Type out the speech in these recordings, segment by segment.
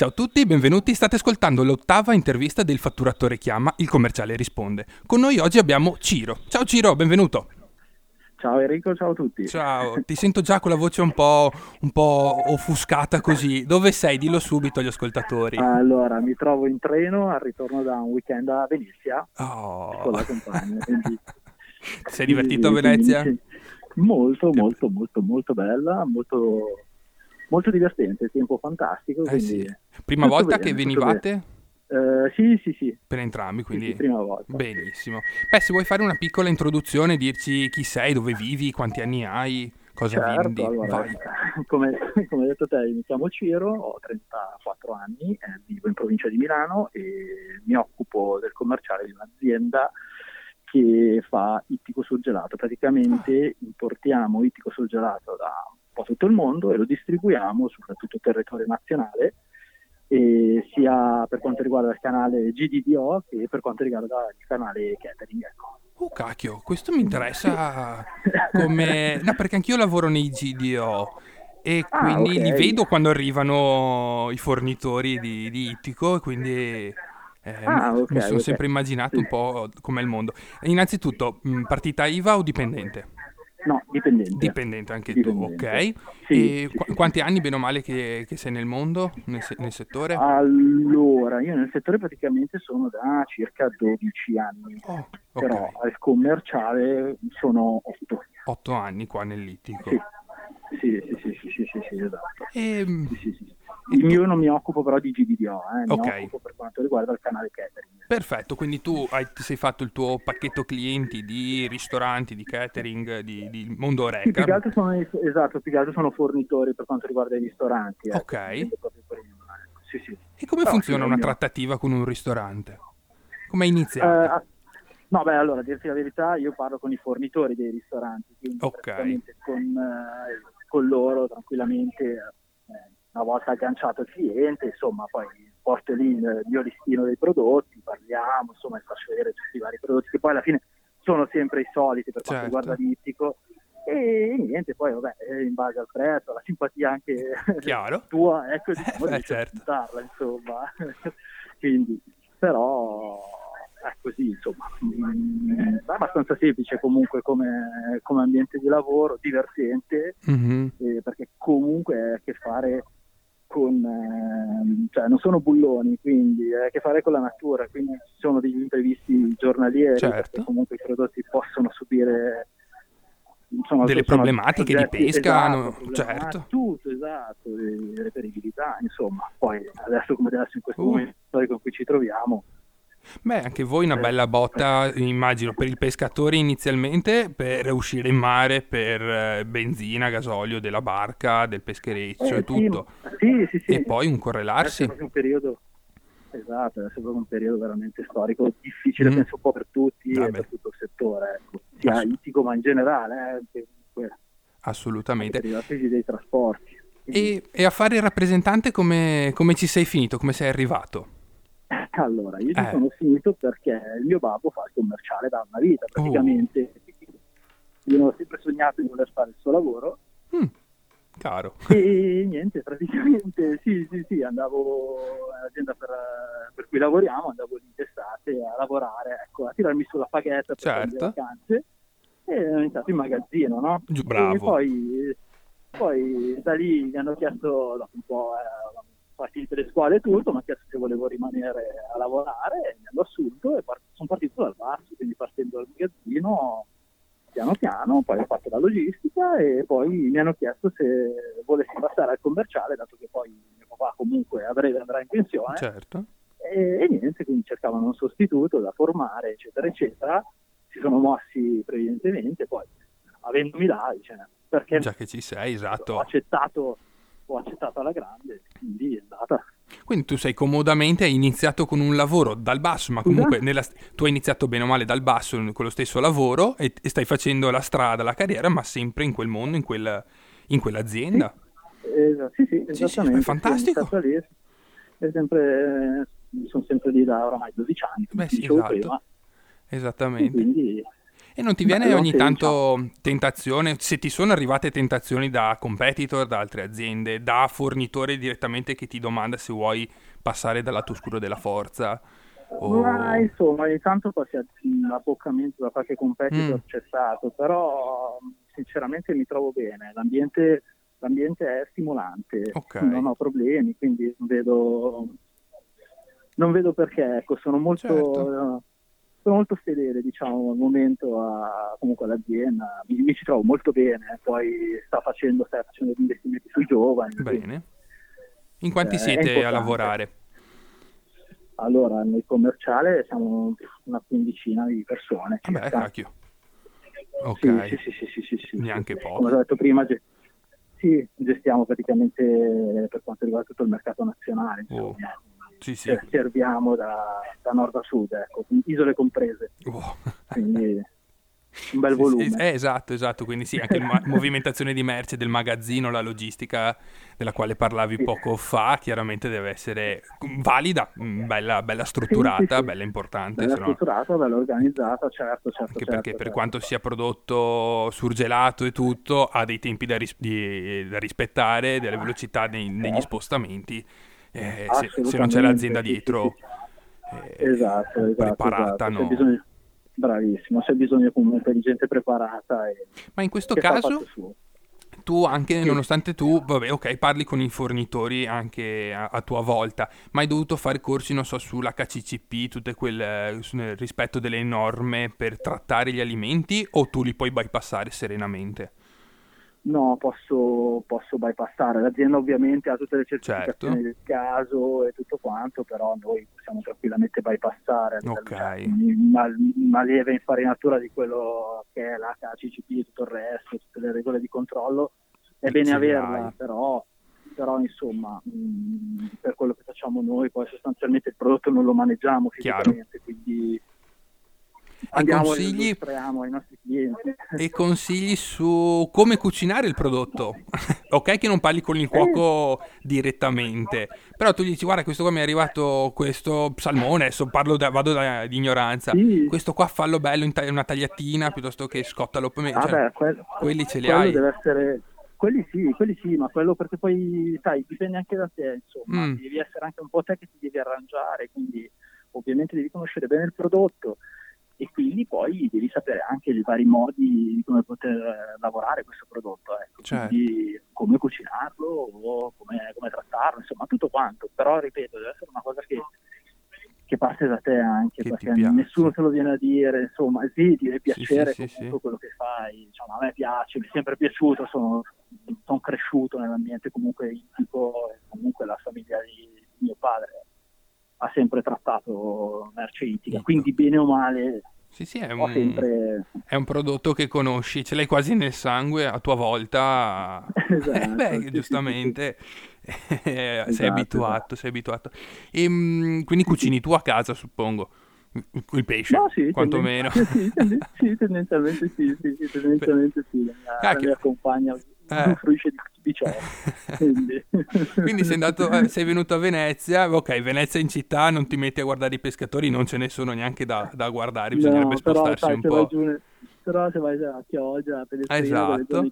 Ciao a tutti, benvenuti. State ascoltando l'ottava intervista del Fatturatore Chiama, il commerciale risponde. Con noi oggi abbiamo Ciro. Ciao Ciro, benvenuto. Ciao Enrico, ciao a tutti. Ciao, ti sento già con la voce un po', un po' offuscata così. Dove sei? Dillo subito agli ascoltatori. Allora, mi trovo in treno al ritorno da un weekend a Venezia Oh. con la compagna. quindi- Ti sei divertito a Venezia? molto, molto, molto, molto bella, molto, molto divertente, tempo fantastico. Eh sì. Prima volta bene, che venivate? Eh, sì, sì, sì, Per entrambi, sì, quindi... sì, prima volta. Benissimo. Beh, se vuoi fare una piccola introduzione, dirci chi sei, dove vivi, quanti anni hai, cosa vendi, Certo, allora, vai. come, come hai detto te, mi chiamo Ciro, ho 34 anni, eh, vivo in provincia di Milano e mi occupo del commerciale di un'azienda che fa ittico surgelato. Praticamente importiamo ittico surgelato da po' tutto il mondo e lo distribuiamo su tutto il territorio nazionale, sia per quanto riguarda il canale GDDO che per quanto riguarda il canale catering. Ecco. Oh cacchio, questo mi interessa come... No, perché anch'io lavoro nei GDO e Ah, quindi ok. li vedo quando arrivano i fornitori di, di Ittico e quindi eh, Ah, mi- ok, mi sono ok. sempre immaginato un po' com'è il mondo. Innanzitutto, mh, partita IVA o dipendente? No, dipendente. Dipendente anche tu, Dipendente. ok? Sì, e sì, qu- quanti anni, bene o male, che, che sei nel mondo, nel, se- nel settore? Allora, io nel settore praticamente sono da circa 12 anni, Oh, però ok, al commerciale sono 8. otto anni qua nell'Ittico. Sì. Sì, sì, sì, sì, sì, sì, sì, esatto. E, mh, Sì, sì, sì. Io non mi occupo però di GDDO, eh, mi Ok. occupo per quanto riguarda il canale catering. Perfetto, quindi tu hai- ti sei fatto il tuo pacchetto clienti di ristoranti, di catering, di, di mondo Sì, più che Oreca. altro sono, esatto, più che altro sono fornitori per quanto riguarda i ristoranti. ecco, Ok. ecco. Sì, sì. E come No, funziona una il mio- trattativa con un ristorante? Come è Eh, iniziata? ah, no, beh, allora, a dirti la verità, io parlo con i fornitori dei ristoranti, quindi Ok. praticamente con, eh, con loro tranquillamente, eh, una volta agganciato il cliente, insomma, poi porto lì il mio listino dei prodotti, parliamo, insomma, e faccio vedere tutti i vari prodotti, che poi alla fine sono sempre i soliti per quanto Certo. riguarda l'ittico. E niente, poi vabbè, eh, in base al prezzo, alla simpatia anche tua, ecco, diciamo, beh, riesci a certo. insomma. Quindi, però è così, insomma. Mm, È abbastanza semplice comunque come, come ambiente di lavoro, divertente, Mhm. eh, perché comunque hai a che fare con, ehm, cioè non sono bulloni, quindi hai a che fare con la natura, quindi ci sono degli imprevisti giornalieri, Certo. perché comunque i prodotti possono subire insomma, Delle problematiche di pesca, esatto, no? Certo. Tutto, esatto, reperibilità, insomma. Poi adesso come adesso in questo Uh. momento storico in cui ci troviamo, Beh, anche voi una bella botta, immagino, per il pescatore inizialmente, per uscire in mare, per eh, benzina, gasolio della barca, del peschereccio Eh, e tutto. Sì, sì, sì. E poi un correlarsi. è un periodo, esatto, adesso è proprio un periodo veramente storico, difficile Mm. penso un po' per tutti Vabbè. e per tutto il settore, ecco. sia Ass- ittico ma in generale, eh, Assolutamente. per la crisi dei trasporti. E, e a fare il rappresentante come, come ci sei finito? Come sei arrivato? Allora, io ci Eh. sono finito perché il mio babbo fa il commerciale da una vita, Oh. praticamente. Io ho sempre sognato di voler fare il suo lavoro Mm, caro. e niente, praticamente sì, sì, sì, andavo all'azienda per, per cui lavoriamo, andavo lì d'estate a lavorare, ecco, a tirarmi sulla paghetta per Certo. prendere vacanze e ho iniziato in magazzino, no? Bravo. E poi, poi da lì mi hanno chiesto, dopo un po', eh, partite le scuole e tutto, mi hanno chiesto se volevo rimanere a lavorare, mi hanno assunto e part- sono partito dal basso, quindi partendo dal magazzino piano piano, poi ho fatto la logistica e poi mi hanno chiesto se volessi passare al commerciale, dato che poi mio papà comunque a breve andrà in pensione. Certo. E, e niente, quindi cercavano un sostituto da formare, eccetera, eccetera. Si sono mossi previdentemente, poi avendomi là, dice, perché Già che ci sei, ho esatto. accettato, ho accettato alla grande, quindi è andata. Quindi tu sei comodamente, hai iniziato con un lavoro dal basso, ma comunque Esatto. nella- tu hai iniziato bene o male dal basso con lo stesso lavoro e, e stai facendo la strada, la carriera, ma sempre in quel mondo, in, quel- in quell'azienda. Esatto, sì, sì, sì, esattamente. è fantastico. Sono sempre lì, è sempre, sono sempre lì da oramai 12 anni, Beh, sì, esatto. prima, e Esattamente. quindi E non ti viene Bello, ogni tanto tentazione, se ti sono arrivate tentazioni da competitor, da altre aziende, da fornitore direttamente che ti domanda se vuoi passare dal lato oscuro della forza? O... Ma insomma, ogni tanto abboccamento da qualche competitor Mm. c'è stato, però sinceramente mi trovo bene, l'ambiente, l'ambiente è stimolante, Ok. non ho problemi, quindi non vedo, non vedo perché, ecco, sono molto, Certo. Sono molto fedele, diciamo, al momento a, comunque all'azienda, mi, mi ci trovo molto bene, poi sta facendo, sta facendo degli investimenti sui giovani. Bene. In quanti Eh, siete a lavorare? Allora, nel commerciale siamo una quindicina di persone. Vabbè, circa. cacchio. Ok. Sì, sì, sì, sì, sì, sì, sì. Neanche poco. Come ho detto prima, ge- sì, gestiamo praticamente per quanto riguarda tutto il mercato nazionale. Oh, insomma. Sì, sì. Ser- Serviamo da, da nord a sud, ecco, isole comprese, Oh. quindi un bel Sì, volume. sì, eh, esatto, esatto, quindi sì, anche la movimentazione di merce del magazzino, la logistica della quale parlavi Sì. poco fa, chiaramente deve essere valida, mm, bella, bella strutturata, Sì, sì, sì. bella importante, Bella se no- strutturata, bella organizzata, certo, certo. anche certo, perché per certo. quanto sia prodotto surgelato e tutto, ha dei tempi da, ris- di- da rispettare, delle velocità nei- negli spostamenti, eh, se, se non c'è l'azienda dietro eh, Esatto, esatto. preparata, esatto. No? bisogno- Bravissimo, c'è bisogno comunque di gente preparata e Ma in questo caso... Tu anche, nonostante tu, vabbè, ok, parli con i fornitori anche a, a tua volta, ma hai dovuto fare corsi, non so, sull'HCCP, tutte nel rispetto delle norme per trattare gli alimenti o tu li puoi bypassare serenamente? No, posso, posso bypassare. L'azienda ovviamente ha tutte le certificazioni Certo. del caso e tutto quanto, però noi possiamo tranquillamente bypassare. a livello, Ok. cioè, Una, una lieve infarinatura di quello che è l'HCCP e tutto il resto, tutte le regole di controllo, è Ce bene le averla, però, però insomma, mh, per quello che facciamo noi, poi sostanzialmente il prodotto non lo maneggiamo Chiaro. fisicamente, quindi andiamo consigli? e ai nostri clienti. E consigli su come cucinare il prodotto? ok che non parli con il cuoco direttamente, però tu gli dici guarda questo qua mi è arrivato questo salmone, adesso parlo da- vado da, di ignoranza, Sì. questo qua fallo bello in ta- una tagliatina piuttosto che scottalo per me. Ah, cioè, beh, quel- quelli ce li quello hai. deve essere quelli sì, quelli sì, ma quello perché poi sai, dipende anche da te, insomma, Mm. devi essere anche un po' te che ti devi arrangiare, quindi ovviamente devi conoscere bene il prodotto e quindi poi devi sapere anche i vari modi di come poter eh, lavorare questo prodotto, ecco. Certo. quindi come cucinarlo o come, come trattarlo, insomma, tutto quanto, però ripeto, deve essere una cosa che che parte da te anche, Che perché nessuno te lo viene a dire, insomma, sì, ti deve piacere sì, sì, comunque sì. quello che fai, diciamo, a me piace, mi è sempre piaciuto, sono, sono cresciuto nell'ambiente comunque ittico e comunque la famiglia di mio padre ha sempre trattato merce ittica, Ittico. quindi bene o male Sì, sì, è un, sempre... è un prodotto che conosci, ce l'hai quasi nel sangue, a tua volta, Esatto, eh, beh, sì, sì, giustamente, eh, sei Esatto, abituato, sei abituato. E, quindi cucini tu a casa, suppongo, il pesce, No, sì, quantomeno. tenden- sì, tenden- sì, tendenzialmente sì, sì, sì, tendenzialmente sì, la la mia compagna Eh. fruisce di, di ciò, quindi... Quindi sei, andato, eh, sei venuto a Venezia, ok, Venezia in città, non ti metti a guardare i pescatori, non ce ne sono neanche da, da guardare, bisognerebbe No, però spostarsi sai, un po'. giù però se vai a Chioggia, a Pellegrino, Esatto.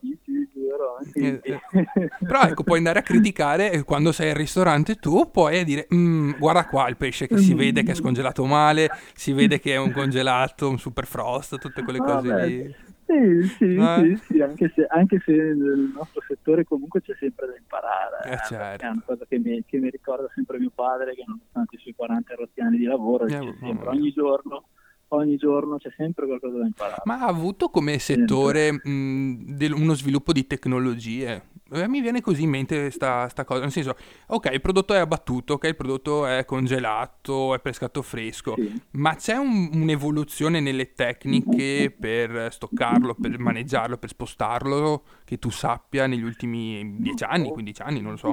sì, Eh, eh. Però ecco, puoi andare a criticare e quando sei al ristorante tu, puoi dire, "Mm, guarda qua il pesce che si vede che è scongelato male, si vede che è un congelato, un super frost, tutte quelle cose Vabbè, lì. Sì, sì, Eh? sì, sì, anche se, anche se nel nostro settore comunque c'è sempre da imparare. Eh, eh, certo. È una cosa che mi, che mi ricorda sempre mio padre, che nonostante i suoi 40 rotti anni di lavoro, Eh, dice sempre, ogni giorno, ogni giorno c'è sempre qualcosa da imparare. Ma ha avuto come settore mh, del- uno sviluppo di tecnologie? Eh, Mi viene così in mente sta, sta cosa, nel senso, ok, il prodotto è abbattuto, ok, il prodotto è congelato, è pescato fresco, Sì. ma c'è un- un'evoluzione nelle tecniche per stoccarlo, per maneggiarlo, per spostarlo, che tu sappia negli ultimi 10 anni, 15 anni, non lo so.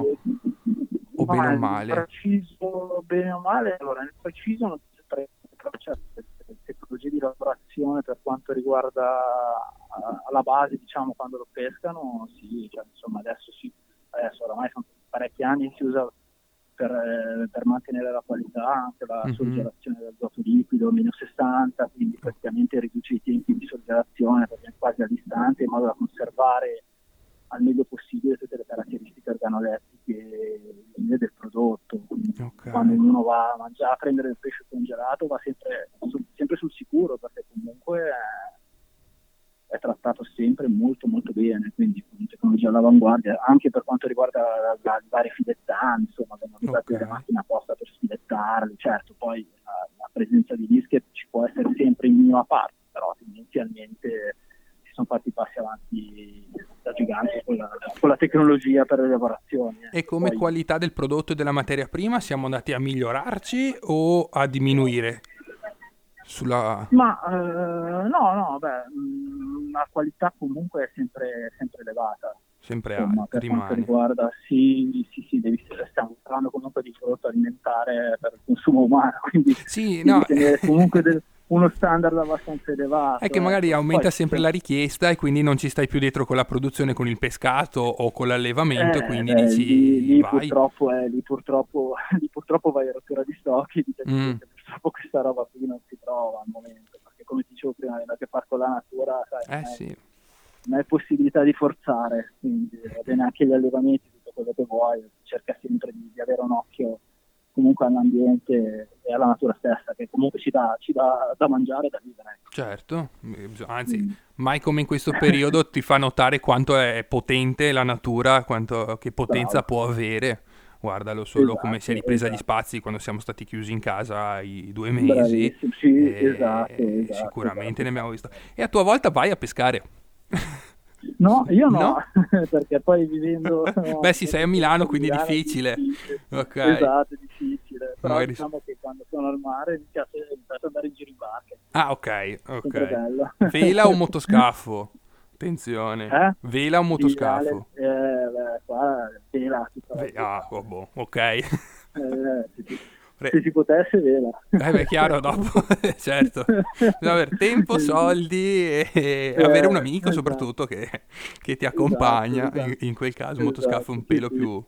O Ma bene o nel male. Preciso, bene o male, allora nel preciso non c'è però c'è tecnologie di lavorazione per quanto riguarda eh, la base, diciamo, quando lo pescano, sì, cioè, insomma adesso sì, adesso oramai sono parecchi anni si usa per, eh, per, mantenere la qualità, anche la mm-hmm. sorgelazione dell'azoto liquido, meno 60, quindi praticamente riduce i tempi di sorgelazione perché è quasi all'istante in modo da conservare al meglio possibile tutte le caratteristiche organolettiche del prodotto. Okay. Quando uno va a mangiare, a prendere il pesce congelato va sempre, sempre sul sicuro perché comunque è, è, trattato sempre molto molto bene, quindi con tecnologia all'avanguardia, anche per quanto riguarda le varie filettanti, insomma, vengono usate okay. le macchine apposta per filettarli, certo poi la, la presenza di dischi ci può essere sempre in minima parte, però tendenzialmente sono fatti passi avanti da giganti con la, con la tecnologia per le lavorazioni. Eh. E come Poi... qualità del prodotto e della materia prima siamo andati a migliorarci o a diminuire? Sulla... Ma eh, no, no, beh, mm, la qualità comunque è sempre, sempre elevata. Sempre Insomma, per rimane. quanto riguarda, sì, sì, sì, devi, stiamo parlando comunque di prodotto alimentare per il consumo umano, quindi sì, no. tenere comunque del, uno standard abbastanza elevato. È che magari ecco. aumenta Poi, sempre la richiesta e quindi non ci stai più dietro con la produzione, con il pescato o con l'allevamento, eh, quindi eh, dici lì, lì purtroppo, eh, lì, purtroppo, lì purtroppo vai a rottura di stock e mm. Purtroppo questa roba qui non si trova al momento, perché come dicevo prima, avendo a che fare con la natura, sai, eh, sì. non hai possibilità di forzare, quindi va bene anche gli allevamenti, tutto quello che vuoi, cerca sempre di, di avere un occhio comunque all'ambiente e alla natura stessa, che comunque ci dà, ci dà da mangiare e da vivere. Ecco. Certo, anzi, mm. mai come in questo periodo ti fa notare quanto è potente la natura, quanto, che potenza Bravo. può avere. Guardalo solo esatto, come si è ripresa esatto. gli spazi quando siamo stati chiusi in casa i due mesi. Sì, esatto, esatto, sicuramente esatto. ne abbiamo visto. E a tua volta vai a pescare. No, io no, no? perché poi vivendo... No, Beh sì, sei a Milano, quindi è difficile. difficile. Okay. Esatto, è difficile. Però Magari... diciamo che quando sono al mare mi piace, mi piace andare in giro in barca. Ah, ok, ok. Vela o motoscafo? Attenzione. Eh? Vela o motoscafo? Eh, beh, qua vela. Ve- ah, oh, boh, ok. eh, sì, sì. Se si potesse, vela. Eh beh, chiaro, dopo, certo. Bisogna avere tempo, esatto. soldi e, e eh, avere un amico esatto. soprattutto che, che, ti accompagna. Esatto, esatto. In, in, quel caso, esatto, motoscafo un pelo sì, più,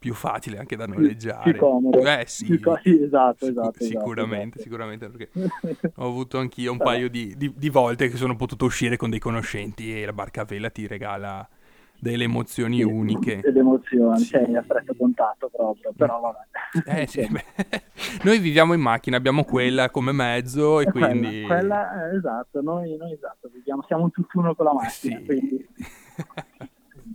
più, facile anche da noleggiare. Più comodo. Eh sì, più co- sì esatto, esatto, Sicuramente, sicuramente perché ho avuto anch'io un paio di, di, di volte che sono potuto uscire con dei conoscenti e la barca a vela ti regala delle emozioni sì, uniche. Delle emozioni, sì. cioè, a stretto contatto proprio, però vabbè. Eh, sì, noi viviamo in macchina, abbiamo quella come mezzo e è quindi... Quella, quella esatto, noi, noi esatto, viviamo, siamo un tutt'uno con la macchina, sì. quindi...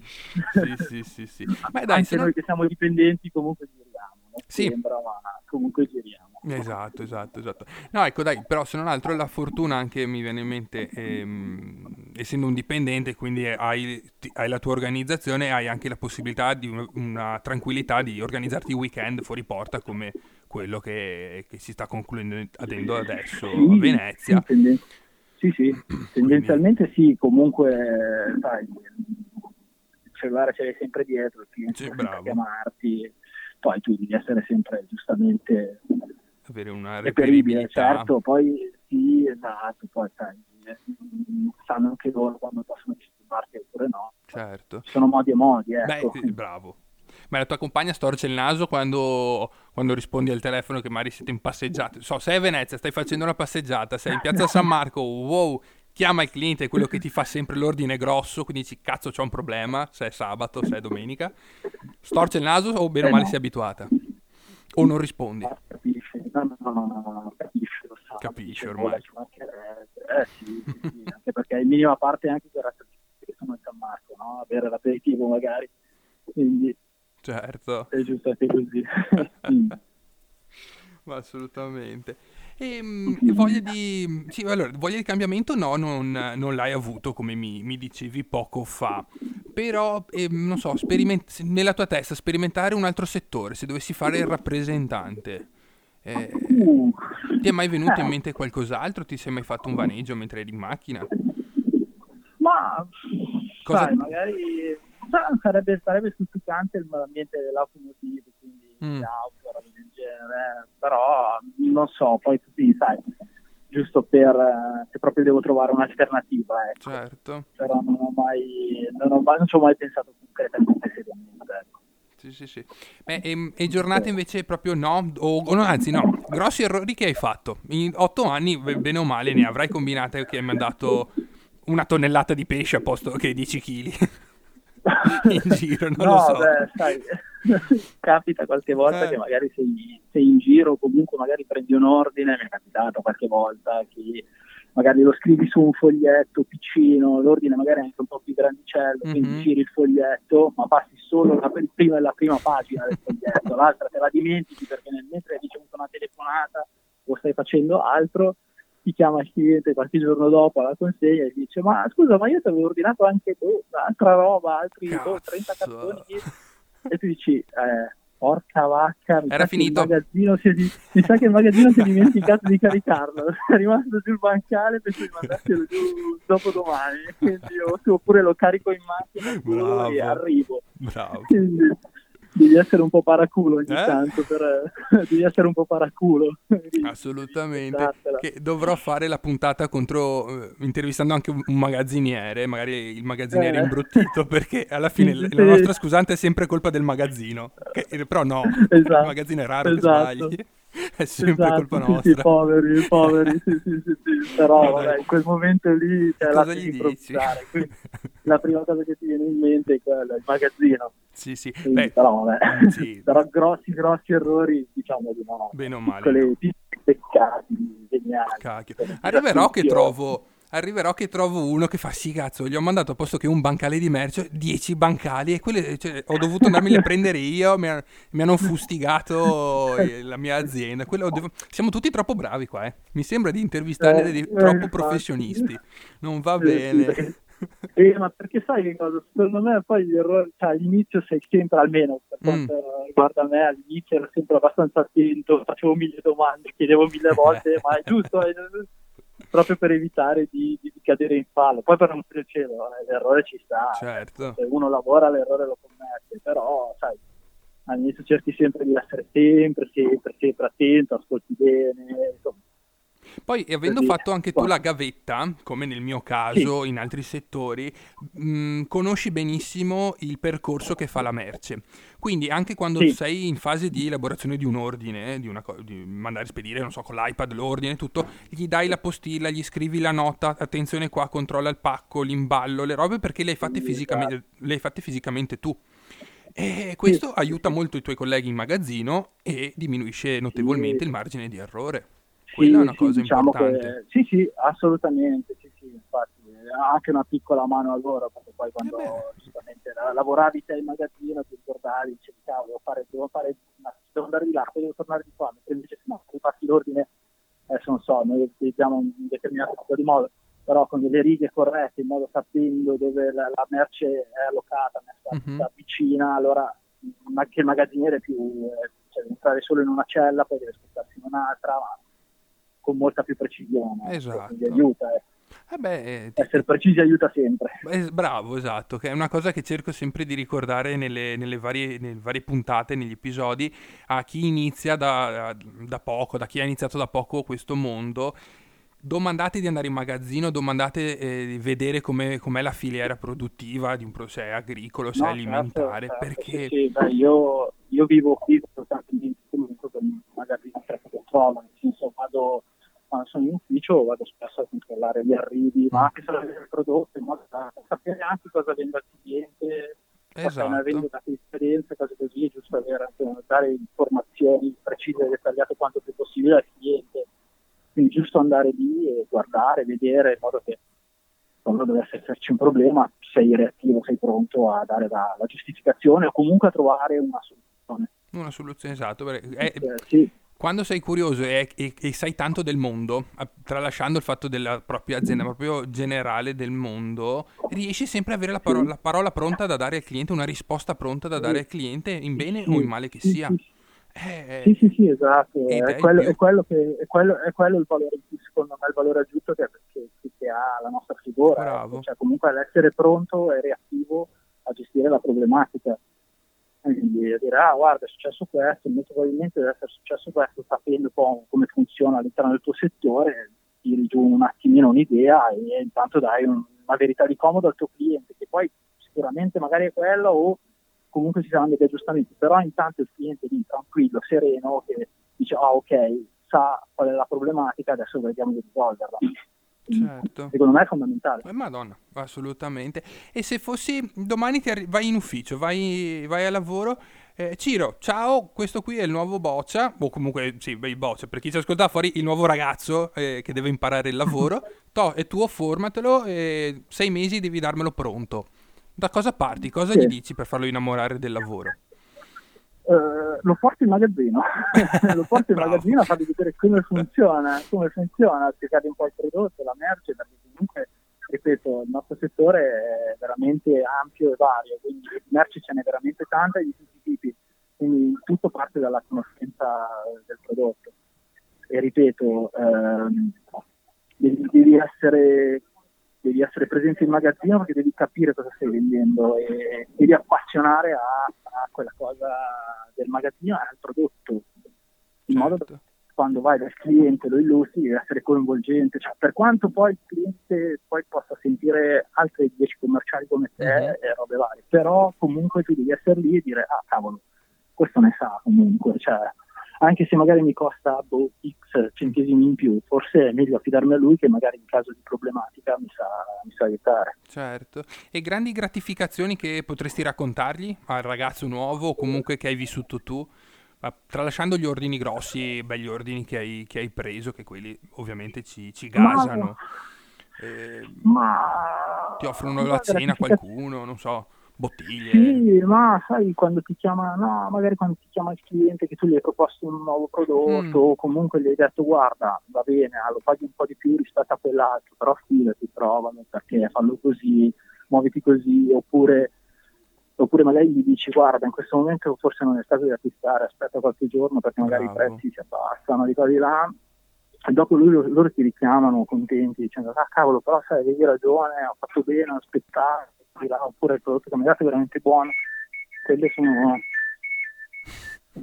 sì, sì, sì, sì. Beh, dai, Anche noi non... che siamo dipendenti comunque giriamo, sì. sembra, ma comunque giriamo. Esatto, esatto, esatto. No, ecco, dai, però se non altro la fortuna anche mi viene in mente, ehm, essendo un dipendente, quindi hai, hai, la tua organizzazione, hai anche la possibilità di una, una tranquillità di organizzarti i weekend fuori porta come quello che, che si sta concludendo adesso sì, a Venezia. Sì, sì, sì. tendenzialmente sì, comunque, sai, cellulare ce l'hai sempre dietro, il cliente sì, può chiamarti, poi tu devi essere sempre giustamente avere una reperibile, certo, poi sì, esatto, poi sai, sanno anche loro quando possono disturbarti oppure no. Certo. Ci sono modi e modi, ecco. Beh, bravo. Ma la tua compagna storce il naso quando, quando, rispondi al telefono che magari siete in passeggiata. So, sei a Venezia, stai facendo una passeggiata, sei in piazza San Marco, wow, chiama il cliente, quello che ti fa sempre l'ordine grosso, quindi dici cazzo c'ho un problema, se è sabato, se è domenica. Storce il naso o bene o eh male sei abituata? O non rispondi? Capisce, no, no, no, no, capisce, lo sa. Capisce ormai. Eh sì, sì, anche perché in minima parte anche per che sono in San Marco, no? Avere l'aperitivo magari, quindi... Certo. È giusto anche così. Ma assolutamente. E, ehm, e voglia, di, sì, allora, voglia di cambiamento no, non, non l'hai avuto come mi, mi, dicevi poco fa. Però, eh, non so, speriment- nella tua testa sperimentare un altro settore, se dovessi fare il rappresentante. Eh, ti è mai venuto in mente qualcos'altro? Ti sei mai fatto un vaneggio mentre eri in macchina? Ma, Cosa... sai, magari sarebbe, sarebbe stuzzicante l'ambiente dell'automotive, quindi mm. auto, roba del genere, però non so, poi tutti, sai, giusto per, se proprio devo trovare un'alternativa, ecco. Certo. Però non ho mai, non, ho mai, non ci ho mai pensato concretamente seriamente, ecco. Sì, sì, sì. Beh, e, e, giornate invece proprio no? O, o no, anzi no, grossi errori che hai fatto. In otto anni, bene o male, ne avrai combinate che hai mandato una tonnellata di pesce a posto che 10 kg in giro, non no, lo so. Beh, sai, capita qualche volta Eh. che magari sei, sei in giro o comunque magari prendi un ordine, mi è capitato qualche volta che magari lo scrivi su un foglietto piccino, l'ordine magari è anche un po' più grandicello, quindi Mhm. giri il foglietto, ma passi solo la, prima, la prima pagina del foglietto, l'altra te la dimentichi perché nel mentre hai ricevuto una telefonata o stai facendo altro, ti chiama il cliente qualche giorno dopo alla consegna e dice ma scusa ma io ti avevo ordinato anche tu, altra roba, altri boh, 30 Cazzo. cartoni e tu dici eh, porca vacca mi Era finito. che il magazzino si mi sa che il magazzino si è dimenticato di caricarlo è rimasto sul bancale penso di mandartelo giù dopo domani quindi oppure lo carico in macchina e arrivo Bravo. quindi devi essere un po' paraculo ogni Eh? tanto per, devi essere un po' paraculo Assolutamente. Che dovrò fare la puntata contro eh, intervistando anche un magazziniere, magari il magazziniere Eh. imbruttito, perché alla fine Sì, la sì. la nostra scusante è sempre colpa del magazzino. Che- eh, però no, il Esatto, magazzino è raro esatto. che sbagli. È sempre Esatto, colpa nostra. Sì, poveri, poveri, sì, sì, sì, però vabbè, in quel momento lì cioè, Cosa la gli devi dici? improvvisare, la prima cosa che ti viene in mente è quella, il magazzino, Sì, sì. Quindi, Beh, però vabbè, sì. però grossi, grossi errori, diciamo di no, Bene o male, piccole, no. piccoli peccati geniali. Cacchio. Arriverò che trovo. Arriverò che trovo uno che fa sì cazzo, gli ho mandato a posto che un bancale di merce, 10 bancali e quelle cioè, ho dovuto andarmeli a prendere io, mi, ha- mi hanno fustigato eh, la mia azienda. Quello devo- Siamo tutti troppo bravi qua, eh. Mi sembra di intervistare Eh, dei eh, troppo infatti. professionisti. Non va Sì, sì, eh, ma perché sai che cosa? Secondo me poi gli errori, cioè all'inizio sei sempre, almeno per Mm. quanto riguarda me, all'inizio ero sempre abbastanza attento, facevo mille domande, chiedevo mille volte, ma è giusto? È- proprio per evitare di, di- di cadere in fallo. Poi per amore del cielo, eh, l'errore ci sta, Certo. se uno lavora l'errore lo commette, però sai, all'inizio cerchi sempre di essere sempre, sempre, sempre attento, ascolti bene, insomma. Poi, avendo Così. fatto anche tu la gavetta, come nel mio caso, in altri settori, mh, conosci benissimo il percorso che fa la merce. Quindi, anche quando Sì. sei in fase di elaborazione di un ordine, di, una co- di mandare a spedire, non so, con l'iPad l'ordine e tutto, gli dai la postilla, gli scrivi la nota, attenzione qua, controlla il pacco, l'imballo, le robe, perché le hai fatte, Sì, fisicamente, le hai fatte fisicamente tu. E questo aiuta molto i tuoi colleghi in magazzino e diminuisce notevolmente il margine di errore. Quella è una cosa diciamo importante. Che, sì, sì, assolutamente, sì, sì, infatti, eh, anche una piccola mano a loro, perché poi quando Eh giustamente la- lavoravi te in magazzino ti ricordavi, dicevi, cavolo, devo fare, devo fare, una- devo andare di là, devo tornare di qua, mentre invece no, se passi l'ordine, adesso non so, noi utilizziamo un determinato tipo di modo, però con delle righe corrette, in modo sapendo dove la, la merce è allocata, Mhm. sta vicina, allora ma che il magazziniere è più, eh, cioè, entrare solo in una cella, poi deve spostarsi in un'altra, ma con molta più precisione. ecco, Esatto. Quindi aiuta, eh. Eh beh, eh, ti- essere precisi aiuta sempre. eh, bravo, esatto, che è una cosa che cerco sempre di ricordare nelle, nelle varie, nelle varie puntate, negli episodi, a chi inizia da, da poco, da chi ha iniziato da poco questo mondo. Domandate di andare in magazzino, domandate eh, di vedere com'è, com'è la filiera produttiva di un pro- se è agricolo, se No, è certo, alimentare, certo, perché... sì, beh, io, io vivo qui costantemente comunque un magazzino controllo, nel senso vado quando sono in ufficio vado spesso a controllare gli arrivi, ma anche vedere il prodotto, in modo da sapere anche cosa vende al cliente, Esatto. ne avendo date esperienze, cose così, giusto avere, anche- dare informazioni precise e dettagliate quanto più possibile al cliente. Quindi giusto andare lì e guardare, vedere, in modo che quando dovesse esserci un problema sei reattivo, sei pronto a dare la, la giustificazione o comunque a trovare una soluzione. Una soluzione esatta. perché è- Eh, sì, Quando sei curioso e, e- e sai tanto del mondo, tralasciando il fatto della propria azienda, proprio generale del mondo, riesci sempre ad avere la, paro- la parola pronta da dare al cliente, una risposta pronta da dare al cliente, in bene o in male che sia. sì, Eh, Sì, sì, sì, esatto. È quello, è, quello che, è, quello, è quello il valore, secondo me, il valore aggiunto che, che- che ha la nostra figura. Bravo. Cioè, comunque l'essere pronto e reattivo a gestire la problematica. Quindi a dire, ah, guarda, è successo questo, molto probabilmente deve essere successo questo, sapendo un po' come funziona all'interno del tuo settore, tiri giù un attimino un'idea e intanto dai un- una verità di comodo al tuo cliente, che poi sicuramente magari è quello o comunque ci saranno degli aggiustamenti, però intanto il cliente lì tranquillo, sereno, che dice ah ok, sa qual è la problematica, adesso vediamo di risolverla. Certo. Secondo me è fondamentale. Eh, Madonna, assolutamente. E se fossi domani ti arri- vai in ufficio, vai, vai a lavoro. Eh, Ciro, ciao, questo qui è il nuovo boccia, o comunque sì, il boccia, per chi ci ascolta fuori, il nuovo ragazzo eh, che deve imparare il lavoro. to, è tuo, formatelo e sei mesi devi darmelo pronto. Da cosa parti? Cosa sì. gli dici per farlo innamorare del lavoro? Uh, lo porto in magazzino, lo porto in magazzino a fargli vedere come funziona, come funziona, spiegare un po' il prodotto, la merce, perché comunque, ripeto, il nostro settore è veramente ampio e vario, quindi merce ce n'è veramente tanta di tutti i tipi, quindi tutto parte dalla conoscenza del prodotto. E ripeto, ehm, devi, devi essere devi essere presente in magazzino perché devi capire cosa stai vendendo e devi appassionare a, a quella cosa del magazzino e al prodotto, in certo. modo che quando vai dal cliente lo illustri deve essere coinvolgente, cioè, per quanto poi il cliente poi possa sentire altri 10 commerciali come te uh-huh. e robe varie, però comunque tu devi essere lì e dire ah cavolo, questo ne sa comunque, cioè, anche se magari mi costa boh, x centesimi in più, forse è meglio affidarmi a lui che magari in caso di problematica mi sa, mi sa aiutare. Certo, e grandi gratificazioni che potresti raccontargli al ragazzo nuovo o comunque che hai vissuto tu? tralasciando gli ordini grossi, begli ordini che hai, che hai preso, che quelli ovviamente ci, ci gasano. Ma... Eh, ma... Ti offrono la cena qualcuno, non so bottiglie. Sì, ma sai quando ti chiama, no, magari quando ti chiama il cliente che tu gli hai proposto un nuovo prodotto mm. o comunque gli hai detto guarda, va bene, ah, lo paghi un po' di più rispetto a quell'altro, però fidati, provano perché fallo così, muoviti così, oppure, oppure magari gli dici guarda, in questo momento forse non è stato di acquistare, aspetta qualche giorno perché magari Bravo. i prezzi si abbassano di qua di là. E dopo lui, loro ti richiamano contenti dicendo ah cavolo però sai avevi ragione, ho fatto bene, ho aspettato oppure il prodotto che mi dato è veramente buono, quelle sono,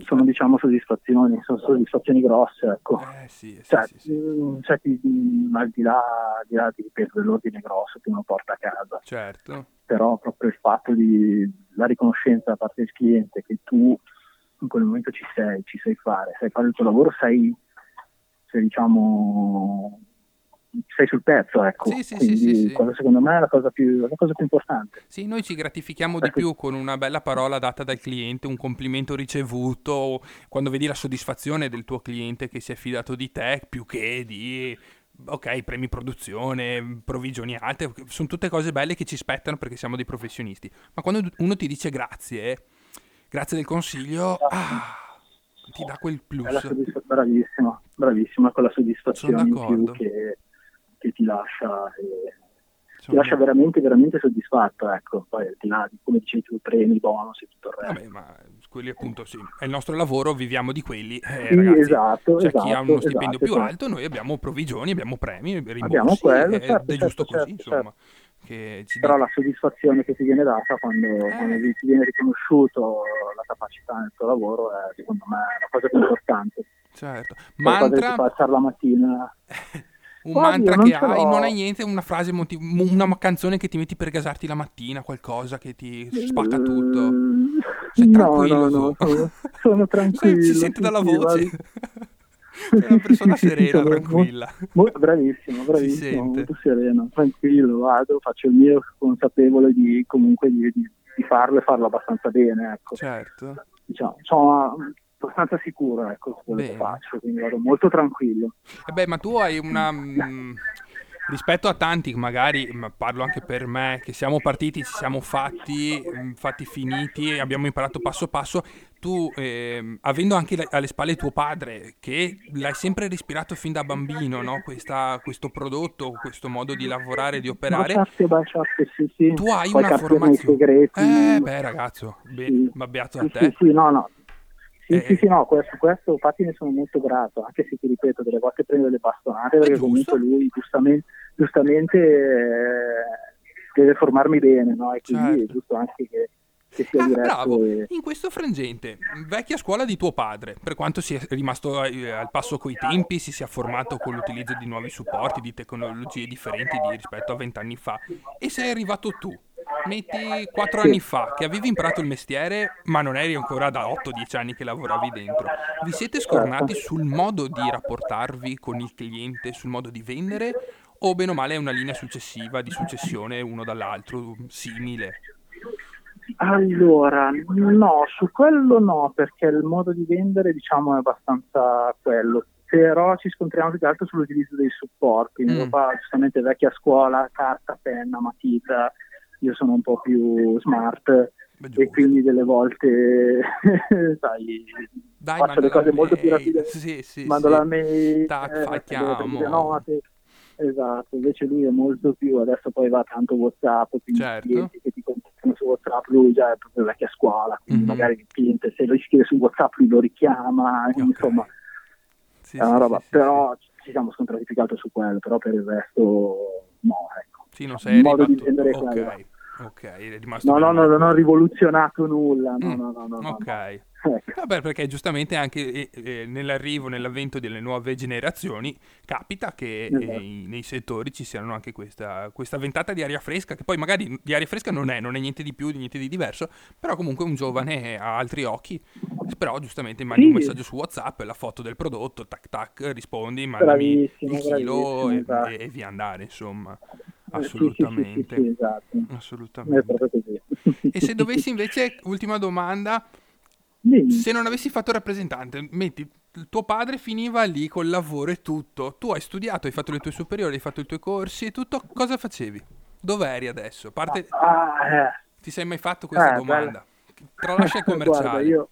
sono diciamo soddisfazioni, sono soddisfazioni grosse, ecco. Eh, sì, sì, cioè, sì, sì. Mm, cioè ti, al di là, al di là ti ripeto, dell'ordine grosso che uno porta a casa. Certo. Però proprio il fatto di la riconoscenza da parte del cliente che tu in quel momento ci sei, ci sai fare, sai fare il tuo lavoro, sai, sai diciamo sei sul pezzo, ecco. Sì, sì, Quindi, sì, sì, secondo me è la cosa, più, la cosa più importante. Sì, noi ci gratifichiamo di ecco. più con una bella parola data dal cliente, un complimento ricevuto, quando vedi la soddisfazione del tuo cliente che si è fidato di te, più che di ok, premi produzione, provvigioni alte, sono tutte cose belle che ci spettano perché siamo dei professionisti. Ma quando uno ti dice grazie, grazie del consiglio, ah, ti dà quel plus. Bravissimo, bravissimo, è quella soddisfazione in più che, che ti lascia, eh, ti lascia veramente, veramente soddisfatto. Ecco. Poi al di là di come dicevi tu, premi, bonus e tutto il resto. Vabbè, ma quelli appunto sì, è il nostro lavoro, viviamo di quelli. Eh, sì, ragazzi, esatto, c'è esatto, chi ha uno stipendio esatto, più esatto. alto, noi abbiamo provvigioni, abbiamo premi, rimborsi, abbiamo quello, ed certo, è giusto certo, così, certo, insomma. Però la soddisfazione che ti viene data quando, eh. quando ti viene riconosciuto la capacità nel tuo lavoro è secondo me la cosa più importante. Certo. Mantra... Che la mattina. un Oddio, mantra che hai, l'ho. non hai niente, una frase, motiv- una canzone che ti metti per gasarti la mattina, qualcosa che ti spacca tutto. Sei tranquillo no, no, no, sono, tranquillo. si sente dalla voce. Sei una persona serena, tranquilla. Molto, bravissimo, bravissimo, molto sereno, tranquillo, vado, faccio il mio consapevole di comunque di, di, di farlo e farlo abbastanza bene, ecco. Certo. Diciamo, sono abbastanza sicuro, ecco, su quello che faccio, quindi vado molto tranquillo. E eh beh, ma tu hai una... Mh, rispetto a tanti, magari parlo anche per me, che siamo partiti, ci siamo fatti, fatti finiti, abbiamo imparato passo passo, tu eh, avendo anche alle spalle tuo padre, che l'hai sempre respirato fin da bambino, no? Questa, questo prodotto, questo modo di lavorare, di operare, baciate, baciate, sì, sì. tu hai Poi una formazione... Eh beh ragazzo, be- sì. ma beato a te. Sì, sì, no, no. Sì, eh, sì, sì, no, questo, questo infatti ne sono molto grato, anche se ti ripeto, delle volte prendo delle bastonate perché comunque lui giustamente, giustamente eh, deve formarmi bene, no? E quindi certo. è giusto anche che, che sia ah. Bravo, e... in questo frangente, vecchia scuola di tuo padre, per quanto sia rimasto eh, al passo coi tempi, si sia formato con l'utilizzo di nuovi supporti, di tecnologie differenti di, rispetto a vent'anni fa, e sei arrivato tu metti quattro anni fa che avevi imparato il mestiere, ma non eri ancora da 8-10 anni che lavoravi dentro. Vi siete scornati sul modo di rapportarvi con il cliente, sul modo di vendere? O bene o male è una linea successiva di successione uno dall'altro, simile? Allora, no, su quello no, perché il modo di vendere diciamo è abbastanza quello, però ci scontriamo più che altro sull'utilizzo dei supporti. Mm. Fa, giustamente vecchia scuola, carta, penna, matita, io sono un po' più smart Beh, e quindi delle volte sai, Dai, faccio le cose molto più rapide. Sì, sì, mando sì. la mail, Tac, eh, chiamo. Esatto, invece lui è molto più, adesso poi va tanto WhatsApp, quindi certo. clienti che ti contattano su WhatsApp, lui già è proprio vecchia scuola, quindi mm-hmm. magari il cliente se lo scrive su WhatsApp lui lo richiama, okay. insomma sì, è una roba, sì, però ci siamo scontrati più che altro su quello, però per il resto no, ecco. Sì, non sei modo di vendere okay. quello. Ok, è rimasto No, no, no, non ho rivoluzionato nulla, no, mm. no, no, no, Ok. No. Ecco. Vabbè, perché giustamente anche eh, eh, nell'arrivo, nell'avvento delle nuove generazioni, capita che esatto. eh, nei settori ci siano anche questa, questa, ventata di aria fresca, che poi magari di aria fresca non è, non è niente di più, niente di diverso, però comunque un giovane ha altri occhi, però giustamente mandi sì. un messaggio su WhatsApp, la foto del prodotto, tac tac, rispondi, mandami il chilo e, esatto. e, e via andare, insomma. Assolutamente. Sì, sì, sì, esatto. Assolutamente. E se dovessi invece, ultima domanda, se non avessi fatto rappresentante, metti, tuo padre finiva lì col lavoro e tutto, tu hai studiato, hai fatto le tue superiori, hai fatto i tuoi corsi e tutto, cosa facevi? Dove eri adesso? Parte... Ah, eh. Ti sei mai fatto questa eh, domanda? Tralascia il commerciale. Guarda, io,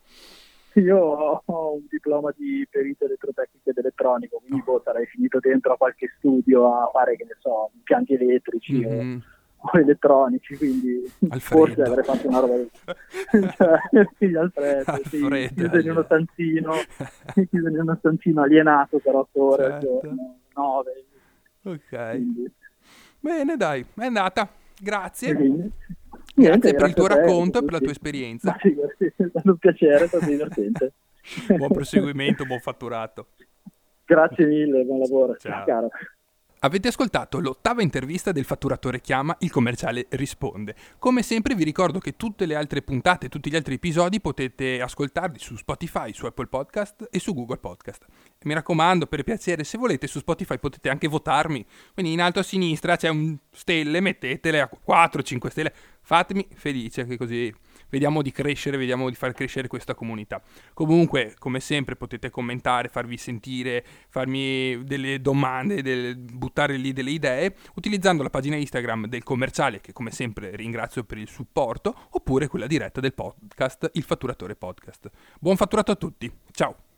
io, ho un diploma di perito elettrotecnico ed elettronico, quindi oh. boh, sarei finito dentro a qualche studio a fare, che ne so, impianti elettrici mm-hmm. o o elettronici, quindi Alfredo. forse avrei fatto una roba cioè, sì, Alfredo, Alfredo sì, chiuso in uno stanzino chiuso in uno stanzino alienato per otto ore certo. al giorno, nove ok quindi. bene dai, è andata grazie quindi, Niente, grazie per il tuo racconto e per la tua esperienza. Sì, è stato un piacere, è stato divertente. buon proseguimento, buon fatturato. Grazie mille, buon lavoro. Ciao. Caro. Avete ascoltato l'ottava intervista del fatturatore chiama, il commerciale risponde. Come sempre vi ricordo che tutte le altre puntate, tutti gli altri episodi potete ascoltarli su Spotify, su Apple Podcast e su Google Podcast. Mi raccomando, per piacere, se volete su Spotify potete anche votarmi. Quindi in alto a sinistra c'è un stelle, mettetele a 4-5 stelle. Fatemi felice che così vediamo di crescere, vediamo di far crescere questa comunità. Comunque, come sempre, potete commentare, farvi sentire, farmi delle domande, del, buttare lì delle idee, utilizzando la pagina Instagram del commerciale, che come sempre ringrazio per il supporto, oppure quella diretta del podcast, il Fatturatore Podcast. Buon fatturato a tutti, ciao!